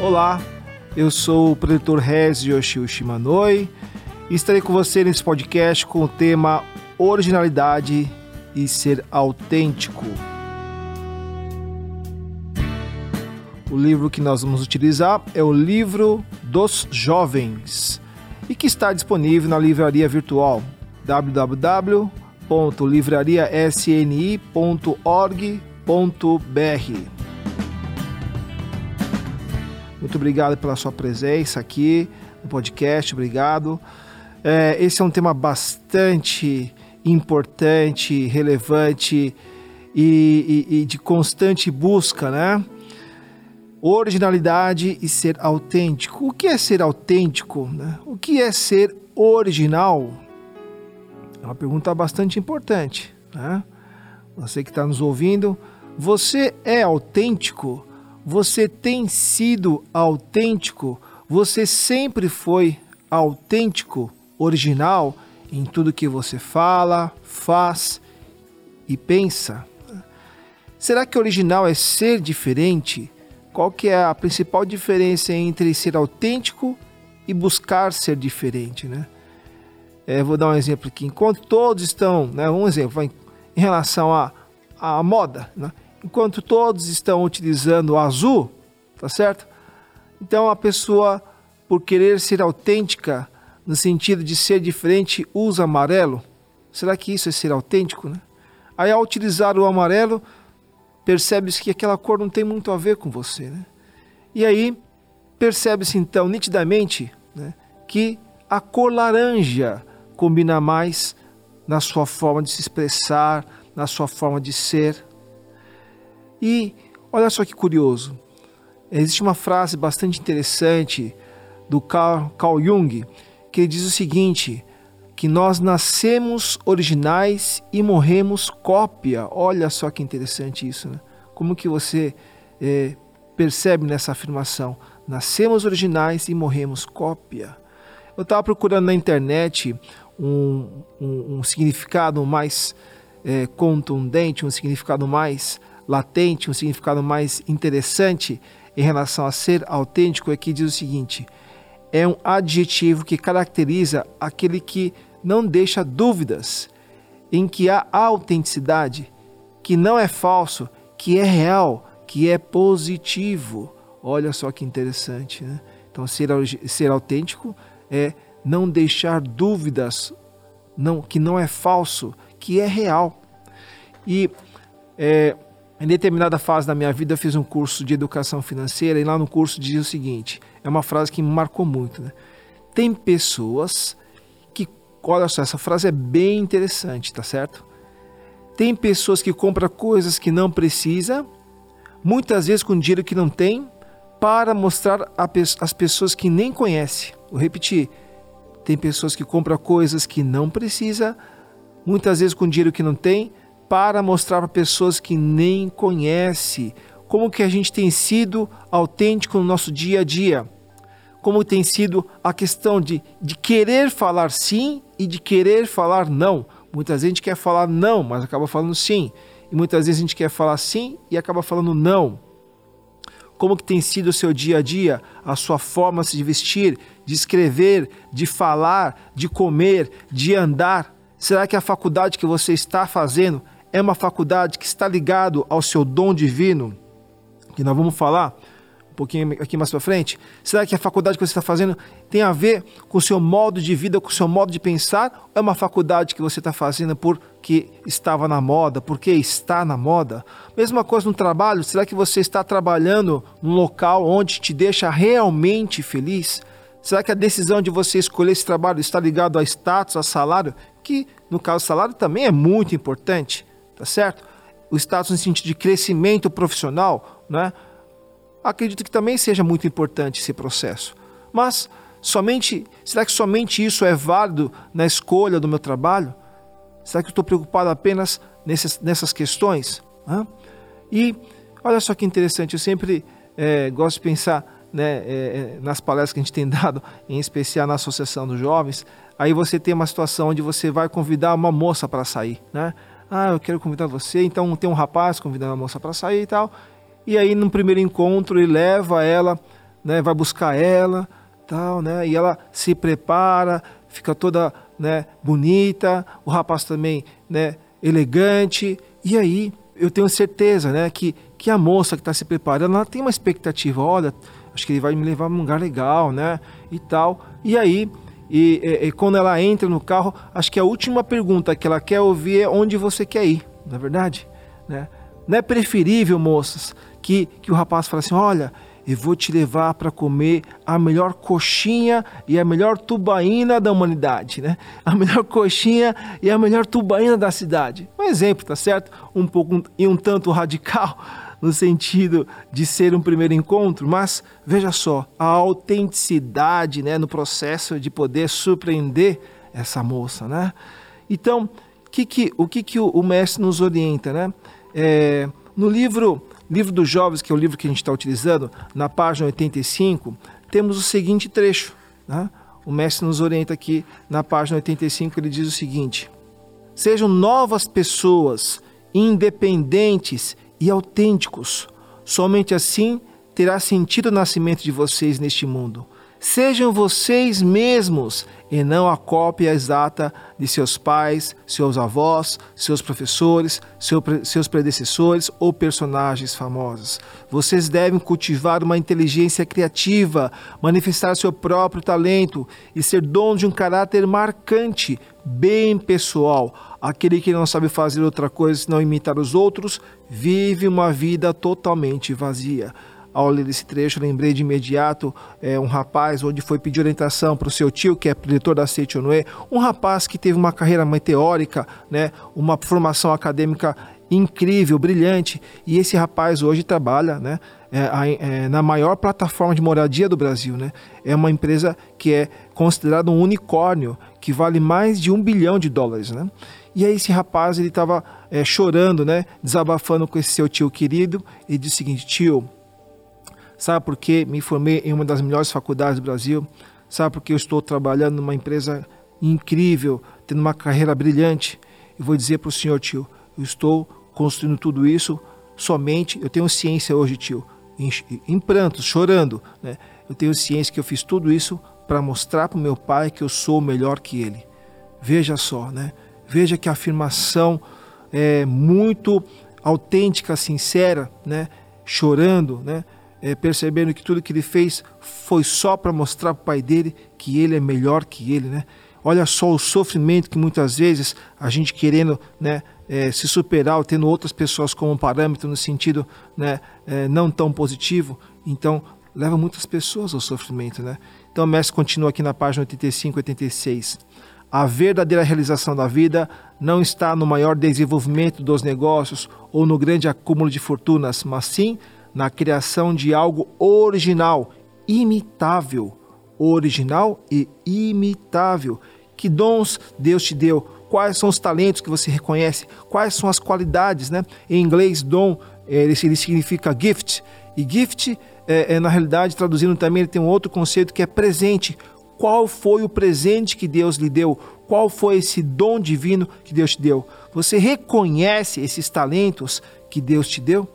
Olá, eu sou o produtor Rezi Yoshio Shimanoi e estarei com você nesse podcast com o tema originalidade e ser autêntico. O livro que nós vamos utilizar é o livro dos jovens e que está disponível na livraria virtual www.livrariasni.org.br. Muito obrigado pela sua presença aqui no podcast, obrigado. É, esse é um tema bastante importante, relevante e, e, e de constante busca, né? Originalidade e ser autêntico. O que é ser autêntico? Né? O que é ser original? É uma pergunta bastante importante. Né? Você que está nos ouvindo, você é autêntico? Você tem sido autêntico? Você sempre foi autêntico, original em tudo que você fala, faz e pensa? Será que original é ser diferente? Qual que é a principal diferença entre ser autêntico e buscar ser diferente, né? É, vou dar um exemplo aqui. Enquanto todos estão, né, um exemplo, em relação à, à moda, né? Enquanto todos estão utilizando o azul, tá certo? Então a pessoa, por querer ser autêntica, no sentido de ser diferente, usa amarelo. Será que isso é ser autêntico, né? Aí ao utilizar o amarelo, percebe-se que aquela cor não tem muito a ver com você, né? E aí percebe-se então nitidamente né, que a cor laranja combina mais na sua forma de se expressar, na sua forma de ser. E olha só que curioso, existe uma frase bastante interessante do Carl, Carl Jung que ele diz o seguinte: que nós nascemos originais e morremos cópia. Olha só que interessante isso, né? Como que você é, percebe nessa afirmação? Nascemos originais e morremos cópia. Eu estava procurando na internet um, um, um significado mais é, contundente, um significado mais latente, um significado mais interessante em relação a ser autêntico, é que diz o seguinte: é um adjetivo que caracteriza aquele que não deixa dúvidas, em que há autenticidade, que não é falso, que é real, que é positivo. Olha só que interessante, né? Então, ser, ser autêntico é não deixar dúvidas, não, que não é falso, que é real. E é, em determinada fase da minha vida eu fiz um curso de educação financeira e lá no curso dizia o seguinte, é uma frase que me marcou muito, né? Tem pessoas que, olha só, essa frase é bem interessante, tá certo? Tem pessoas que compram coisas que não precisa, muitas vezes com dinheiro que não tem, para mostrar às pessoas que nem conhece. Vou repetir. Tem pessoas que compram coisas que não precisa, muitas vezes com dinheiro que não tem, para mostrar para pessoas que nem conhece como que a gente tem sido autêntico no nosso dia a dia. Como tem sido a questão de, de querer falar sim e de querer falar não. Muitas vezes a gente quer falar não, mas acaba falando sim. E muitas vezes a gente quer falar sim e acaba falando não. Como que tem sido o seu dia a dia, a sua forma de vestir, de escrever, de falar, de comer, de andar? Será que a faculdade que você está fazendo é uma faculdade que está ligado ao seu dom divino, que nós vamos falar um pouquinho aqui mais para frente? Será que a faculdade que você está fazendo tem a ver com o seu modo de vida, com o seu modo de pensar? Ou é uma faculdade que você está fazendo porque estava na moda, porque está na moda? Mesma coisa no trabalho, será que você está trabalhando num local onde te deixa realmente feliz? Será que a decisão de você escolher esse trabalho está ligado a status, a salário? Que no caso salário também é muito importante tá certo? O status no sentido de crescimento profissional, né? Acredito que também seja muito importante esse processo. Mas somente, será que somente isso é válido na escolha do meu trabalho? Será que eu estou preocupado apenas nessas, nessas questões? Né? E olha só que interessante, eu sempre é, gosto de pensar né, é, nas palestras que a gente tem dado, em especial na Associação dos Jovens, aí você tem uma situação onde você vai convidar uma moça para sair, né? Ah, eu quero convidar você. Então tem um rapaz convidando a moça para sair e tal. E aí, no primeiro encontro, ele leva ela né, vai buscar ela, tal, né? E ela se prepara, fica toda, né, bonita, o rapaz também, né, elegante. E aí eu tenho certeza, né, que que a moça que está se preparando, ela tem uma expectativa, olha, acho que ele vai me levar a um lugar legal, né, e tal. E aí e, e, e, quando ela entra no carro, acho que a última pergunta que ela quer ouvir é onde você quer ir, na é verdade? Né? Não é preferível, moças, que, que o rapaz fale assim: olha, eu vou te levar para comer a melhor coxinha e a melhor tubaína da humanidade, né? A melhor coxinha e a melhor tubaína da cidade. Um exemplo, tá certo? Um pouco e um tanto radical no sentido de ser um primeiro encontro, mas veja só, a autenticidade, né, no processo de poder surpreender essa moça, né? Então, que que, o que, que o, mestre nos orienta, né? É, no livro Livro dos Jovens, que é o livro que a gente está utilizando, na página 85, temos o seguinte trecho. Né? O mestre nos orienta aqui na página 85, ele diz o seguinte: Sejam novas pessoas, independentes e autênticos. Somente assim terá sentido o nascimento de vocês neste mundo. Sejam vocês mesmos e não a cópia exata de seus pais, seus avós, seus professores, seu, seus predecessores ou personagens famosos. Vocês devem cultivar uma inteligência criativa, manifestar seu próprio talento e ser dono de um caráter marcante, bem pessoal. Aquele que não sabe fazer outra coisa senão imitar os outros, vive uma vida totalmente vazia ao ler esse trecho, lembrei de imediato é, um rapaz onde foi pedir orientação para o seu tio, que é diretor da Seitonue, um rapaz que teve uma carreira meteórica, né, uma formação acadêmica incrível, brilhante, e esse rapaz hoje trabalha né, é, é, na maior plataforma de moradia do Brasil. Né? É uma empresa que é considerada um unicórnio, que vale mais de um bilhão de dólares. Né? E aí esse rapaz ele estava é, chorando, né, desabafando com esse seu tio querido, e disse o seguinte, tio, Sabe por que me formei em uma das melhores faculdades do Brasil? Sabe por que eu estou trabalhando numa empresa incrível, tendo uma carreira brilhante? Eu vou dizer para o senhor, tio, eu estou construindo tudo isso somente, eu tenho ciência hoje, tio, em, em prantos, chorando, né? Eu tenho ciência que eu fiz tudo isso para mostrar para o meu pai que eu sou melhor que ele. Veja só, né? Veja que afirmação é muito autêntica, sincera, né? Chorando, né? É, percebendo que tudo que ele fez foi só para mostrar para o pai dele que ele é melhor que ele, né? Olha só o sofrimento que muitas vezes a gente querendo né, é, se superar, tendo outras pessoas como parâmetro no sentido né, é, não tão positivo, então leva muitas pessoas ao sofrimento. Né? Então o mestre continua aqui na página 85 e 86. A verdadeira realização da vida não está no maior desenvolvimento dos negócios ou no grande acúmulo de fortunas, mas sim na criação de algo original, imitável. Original e imitável. Que dons Deus te deu? Quais são os talentos que você reconhece? Quais são as qualidades? Né? Em inglês, dom ele, ele significa gift. E gift, é, é, na realidade, traduzindo também, ele tem um outro conceito que é presente. Qual foi o presente que Deus lhe deu? Qual foi esse dom divino que Deus te deu? Você reconhece esses talentos que Deus te deu?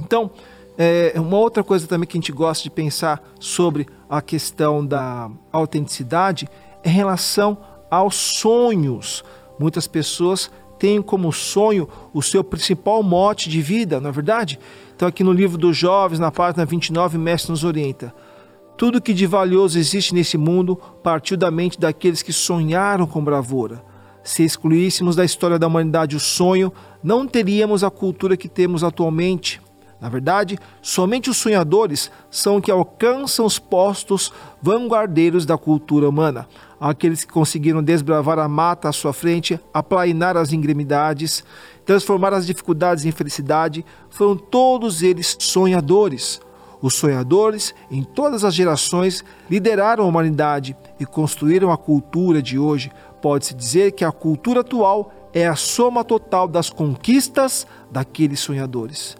Então, é, uma outra coisa também que a gente gosta de pensar sobre a questão da autenticidade é em relação aos sonhos. Muitas pessoas têm como sonho o seu principal mote de vida, não é verdade? Então, aqui no livro dos jovens, na página 29, o mestre nos orienta. Tudo que de valioso existe nesse mundo partiu da mente daqueles que sonharam com bravura. Se excluíssemos da história da humanidade o sonho, não teríamos a cultura que temos atualmente. Na verdade, somente os sonhadores são que alcançam os postos vanguardeiros da cultura humana. Aqueles que conseguiram desbravar a mata à sua frente, aplainar as ingrimidades, transformar as dificuldades em felicidade, foram todos eles sonhadores. Os sonhadores, em todas as gerações, lideraram a humanidade e construíram a cultura de hoje. Pode-se dizer que a cultura atual é a soma total das conquistas daqueles sonhadores.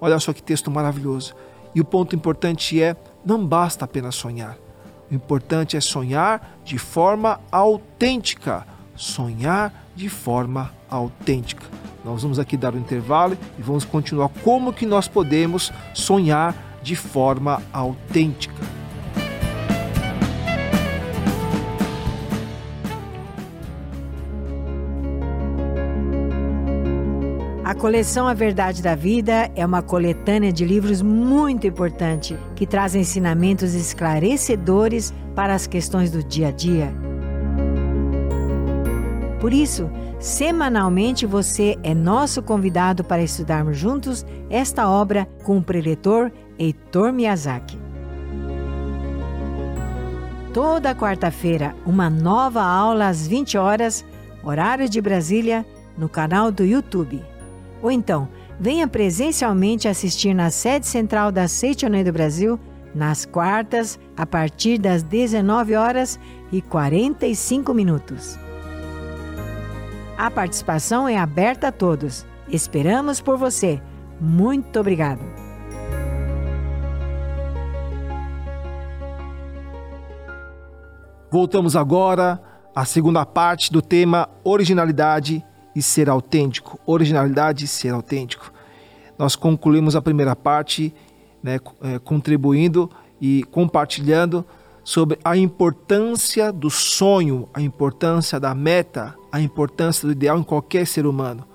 Olha só que texto maravilhoso. E o ponto importante é: não basta apenas sonhar. O importante é sonhar de forma autêntica. Sonhar de forma autêntica. Nós vamos aqui dar um intervalo e vamos continuar como que nós podemos sonhar de forma autêntica. Coleção A Verdade da Vida é uma coletânea de livros muito importante que traz ensinamentos esclarecedores para as questões do dia a dia. Por isso, semanalmente você é nosso convidado para estudarmos juntos esta obra com o preletor Heitor Miyazaki. Toda quarta-feira, uma nova aula às 20 horas, horário de Brasília, no canal do YouTube. Ou então, venha presencialmente assistir na sede central da Seitonei do Brasil, nas quartas, a partir das 19 horas e 45 minutos. A participação é aberta a todos. Esperamos por você. Muito obrigado. Voltamos agora à segunda parte do tema originalidade e ser autêntico. Originalidade e ser autêntico. Nós concluímos a primeira parte, né, é, contribuindo e compartilhando sobre a importância do sonho, a importância da meta, a importância do ideal em qualquer ser humano.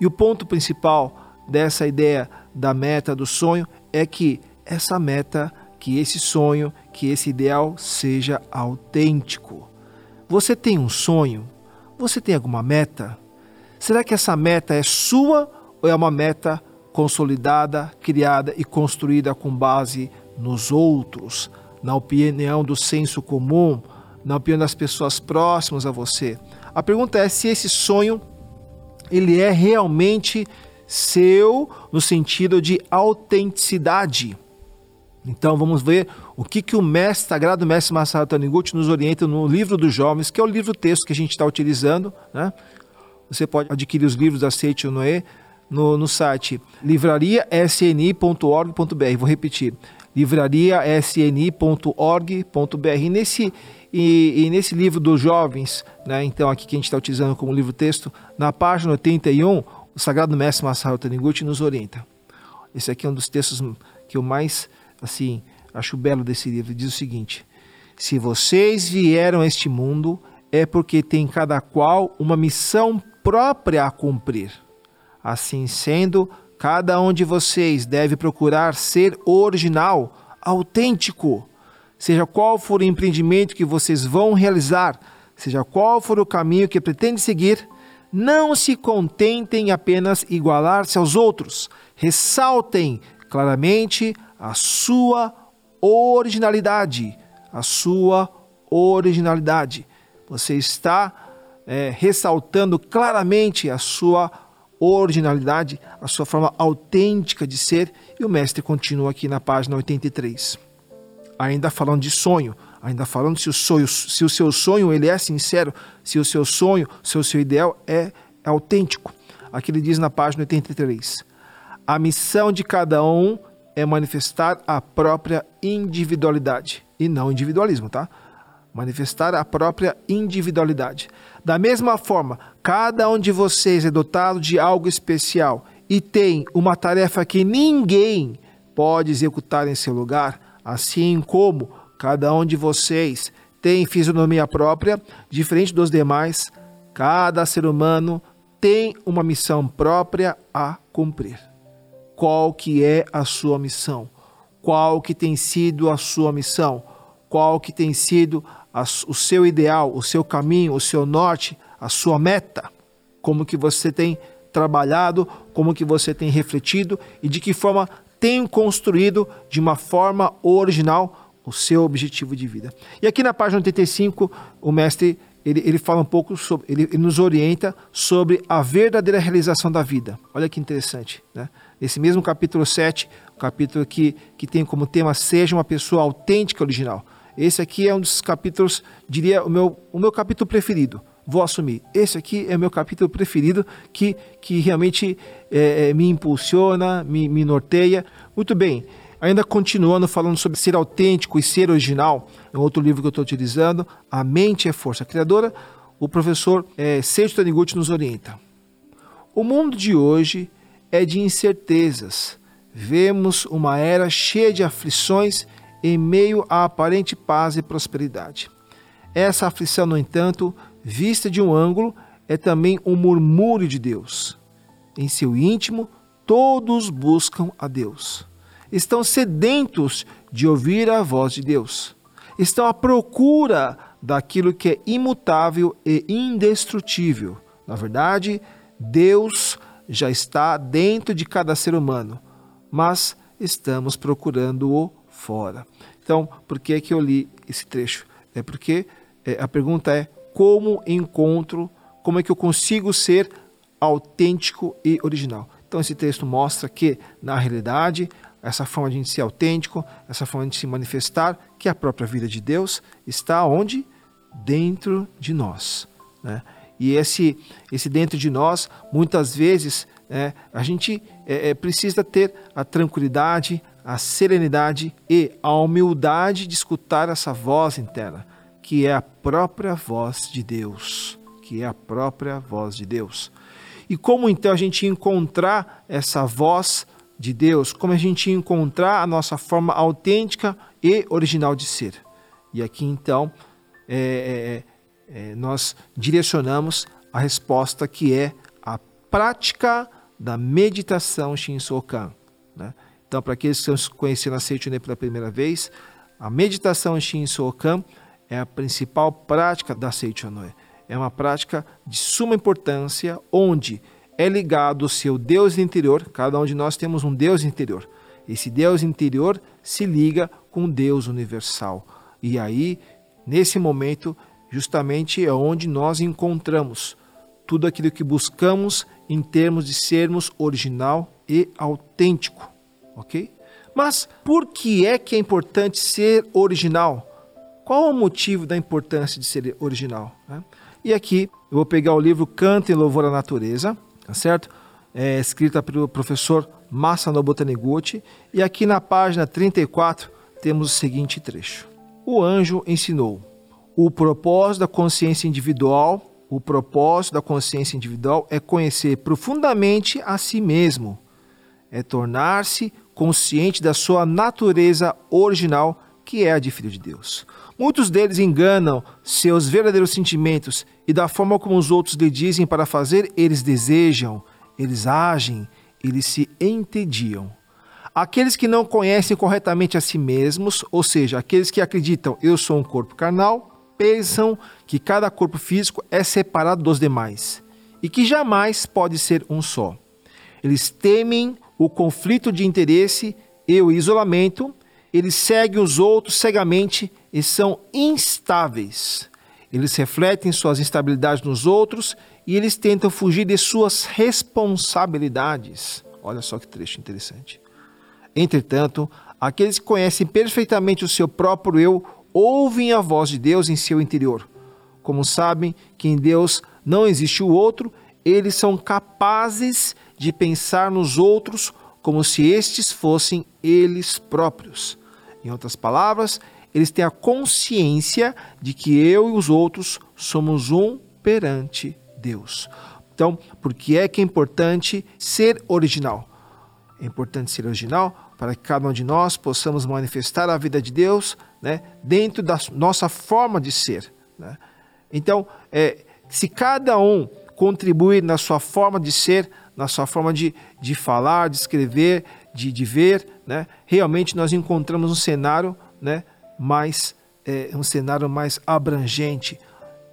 E o ponto principal dessa ideia da meta, do sonho, é que essa meta, que esse sonho, que esse ideal seja autêntico. Você tem um sonho? Você tem alguma meta? Será que essa meta é sua ou é uma meta consolidada, criada e construída com base nos outros, na opinião do senso comum, na opinião das pessoas próximas a você? A pergunta é se esse sonho ele é realmente seu no sentido de autenticidade. Então vamos ver o que, que o mestre sagrado mestre Masaru Taniguchi nos orienta no livro dos jovens, que é o livro texto que a gente está utilizando, né? Você pode adquirir os livros da Seiichi Noe no, no site livrariasni.org.br. Vou repetir, livrariasni.org.br. E nesse, e, e, nesse livro dos jovens, né, então aqui que a gente está utilizando como livro texto, na página 81, o Sagrado Mestre Masaru Taniguchi nos orienta. Esse aqui é um dos textos que eu mais assim acho belo desse livro. Diz o seguinte: Se vocês vieram a este mundo, é porque tem cada qual uma missão própria a cumprir. Assim sendo, cada um de vocês deve procurar ser original, autêntico. Seja qual for o empreendimento que vocês vão realizar, seja qual for o caminho que pretende seguir, não se contentem apenas igualar-se aos outros. Ressaltem claramente a sua originalidade. A sua originalidade. Você está é, ressaltando claramente a sua originalidade, a sua forma autêntica de ser, e o mestre continua aqui na página 83. Ainda falando de sonho, ainda falando se o sonho, se o seu sonho ele é sincero, se o seu sonho, se o seu ideal é autêntico. Aqui ele diz na página 83. A missão de cada um é manifestar a própria individualidade e não individualismo, tá? Manifestar a própria individualidade. Da mesma forma, cada um de vocês é dotado de algo especial e tem uma tarefa que ninguém pode executar em seu lugar, assim como cada um de vocês tem fisionomia própria, diferente dos demais, cada ser humano tem uma missão própria a cumprir. Qual que é a sua missão? Qual que tem sido a sua missão? Qual que tem sido o seu ideal, o seu caminho, o seu norte, a sua meta, como que você tem trabalhado, como que você tem refletido e de que forma tem construído de uma forma original o seu objetivo de vida. E aqui na página 85, o mestre ele, ele fala um pouco sobre, ele, ele, nos orienta sobre a verdadeira realização da vida. Olha que interessante, né? Nesse mesmo capítulo 7, o capítulo que, que tem como tema Seja uma pessoa autêntica original. Esse aqui é um dos capítulos, diria, o meu, o meu capítulo preferido. Vou assumir. Esse aqui é o meu capítulo preferido, que, que realmente é, é, me impulsiona, me, me norteia. Muito bem, ainda continuando falando sobre ser autêntico e ser original, é outro livro que eu estou utilizando, A Mente é Força Criadora, o professor é, Seiichi Taniguchi nos orienta. O mundo de hoje é de incertezas, vemos uma era cheia de aflições em meio à aparente paz e prosperidade. Essa aflição, no entanto, vista de um ângulo, é também um murmúrio de Deus. Em seu íntimo, todos buscam a Deus. Estão sedentos de ouvir a voz de Deus. Estão à procura daquilo que é imutável e indestrutível. Na verdade, Deus já está dentro de cada ser humano, mas estamos procurando-o fora. Então, por que, que eu li esse trecho? É porque é, a pergunta é como encontro, como é que eu consigo ser autêntico e original. Então, esse texto mostra que, na realidade, essa forma de a gente ser autêntico, essa forma de se manifestar, que é a própria vida de Deus, está onde? Dentro de nós. Né? E esse, esse dentro de nós, muitas vezes, é, a gente é, é, precisa ter a tranquilidade, a serenidade e a humildade de escutar essa voz interna, que é a própria voz de Deus. Que é a própria voz de Deus. E como então a gente encontrar essa voz de Deus? Como a gente encontrar a nossa forma autêntica e original de ser? E aqui então é, é, é é, nós direcionamos a resposta que é a prática da meditação Shinsokan. Né? Então, para aqueles que estão conhecendo a Seichune pela primeira vez, a meditação Shinsokan é a principal prática da Seichonoi. É uma prática de suma importância, onde é ligado o seu Deus interior, cada um de nós temos um Deus interior. Esse Deus interior se liga com Deus universal. E aí, nesse momento, justamente é onde nós encontramos tudo aquilo que buscamos em termos de sermos original e autêntico, ok? Mas por que é que é importante ser original? Qual é o motivo da importância de ser original? Né? E aqui eu vou pegar o livro Canto em Louvor à Natureza, tá certo? É escrita pelo professor Masanobu Taniguchi, e aqui na página 34 temos o seguinte trecho. O anjo ensinou: o propósito da consciência individual, o propósito da consciência individual é conhecer profundamente a si mesmo, é tornar-se consciente da sua natureza original, que é a de filho de Deus. Muitos deles enganam seus verdadeiros sentimentos e da forma como os outros lhe dizem para fazer, eles desejam, eles agem, eles se entediam. Aqueles que não conhecem corretamente a si mesmos, ou seja, aqueles que acreditam eu sou um corpo carnal, pensam que cada corpo físico é separado dos demais e que jamais pode ser um só. Eles temem o conflito de interesse e o isolamento, eles seguem os outros cegamente e são instáveis. Eles refletem suas instabilidades nos outros e eles tentam fugir de suas responsabilidades. Olha só que trecho interessante. Entretanto, aqueles que conhecem perfeitamente o seu próprio eu ouvem a voz de Deus em seu interior. Como sabem que em Deus não existe o outro, eles são capazes de pensar nos outros como se estes fossem eles próprios. Em outras palavras, eles têm a consciência de que eu e os outros somos um perante Deus. Então, por que é que é importante ser original? É importante ser original para que cada um de nós possamos manifestar a vida de Deus né, dentro da nossa forma de ser. Né? Então, é, se cada um contribuir na sua forma de ser, na sua forma de, de falar, de escrever, de, de ver, né, realmente nós encontramos um cenário né, mais é, um cenário mais abrangente,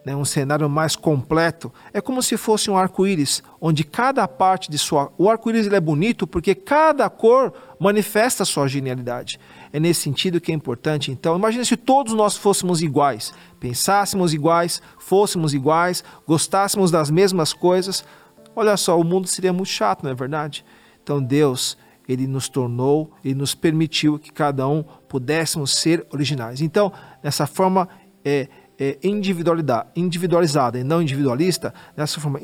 né, um cenário mais completo. É como se fosse um arco-íris, onde cada parte de sua. O arco-íris é bonito porque cada cor manifesta a sua genialidade. É nesse sentido que é importante. Então, imagine se todos nós fôssemos iguais, pensássemos iguais, fôssemos iguais, gostássemos das mesmas coisas. Olha só, o mundo seria muito chato, não é verdade? Então, Deus, ele nos tornou e nos permitiu que cada um pudéssemos ser originais. Então, dessa forma, é, é, individualizada e não individualista, nessa forma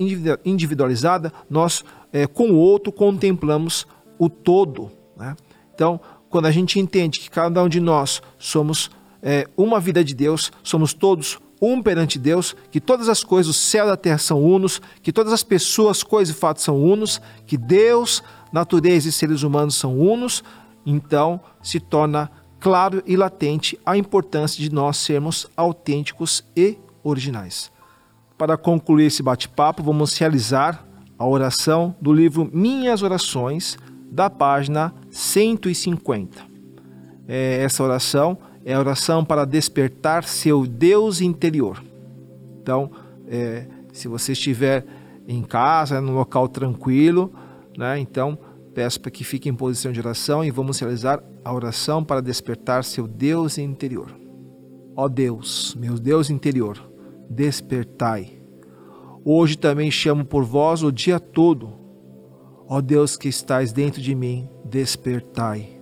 individualizada, nós é, com o outro contemplamos o todo. Né? Então, quando a gente entende que cada um de nós somos é, uma vida de Deus, somos todos um perante Deus, que todas as coisas, o céu e a terra são unos, que todas as pessoas, coisas e fatos são unos, que Deus natureza e seres humanos são unos, então se torna claro e latente a importância de nós sermos autênticos e originais. Para concluir esse bate-papo, vamos realizar a oração do livro Minhas Orações, da página 150. É, essa oração é a oração para despertar seu Deus interior. Então, é, se você estiver em casa, num local tranquilo, né, então peço para que fique em posição de oração e vamos realizar a oração para despertar seu Deus interior. Ó Deus, meu Deus interior, despertai. Hoje também chamo por vós o dia todo. Ó Deus que estais dentro de mim, despertai.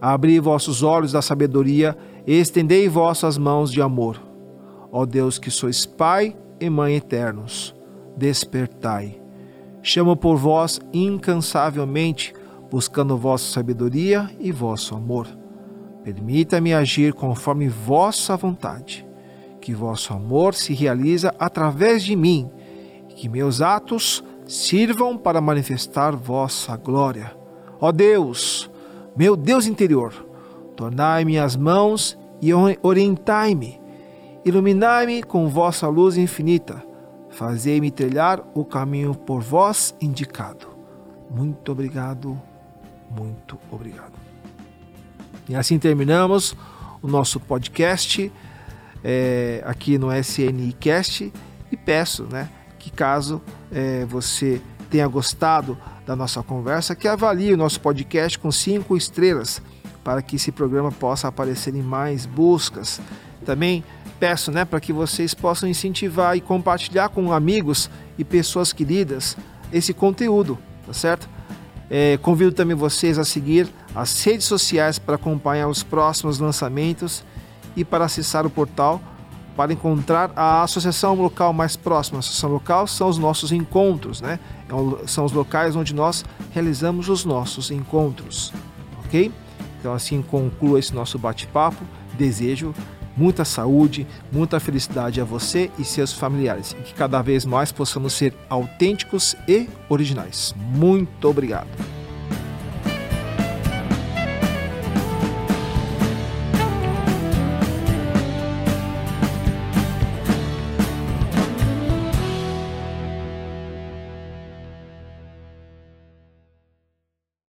Abri vossos olhos da sabedoria e estendei vossas mãos de amor. Ó Deus que sois Pai e Mãe eternos, despertai. Chamo por vós incansavelmente, buscando vossa sabedoria e vosso amor. Permita-me agir conforme vossa vontade, que vosso amor se realiza através de mim, que meus atos sirvam para manifestar vossa glória. Ó Deus, meu Deus interior, tornai-me as mãos e orientai-me, iluminai-me com vossa luz infinita, fazei-me trilhar o caminho por vós indicado. Muito obrigado, muito obrigado. E assim terminamos o nosso podcast é, aqui no SNCast e peço, né, que caso é, você tenha gostado da nossa conversa, que avalie o nosso podcast com cinco estrelas para que esse programa possa aparecer em mais buscas. Também peço né, para que vocês possam incentivar e compartilhar com amigos e pessoas queridas esse conteúdo, tá certo? É, convido também vocês a seguir as redes sociais para acompanhar os próximos lançamentos e para acessar o portal para encontrar a associação local mais próxima. A associação local são os nossos encontros, né? É são os locais onde nós realizamos os nossos encontros, ok? Então assim conclua esse nosso bate-papo. Desejo muita saúde, muita felicidade a você e seus familiares e que cada vez mais possamos ser autênticos e originais. Muito obrigado.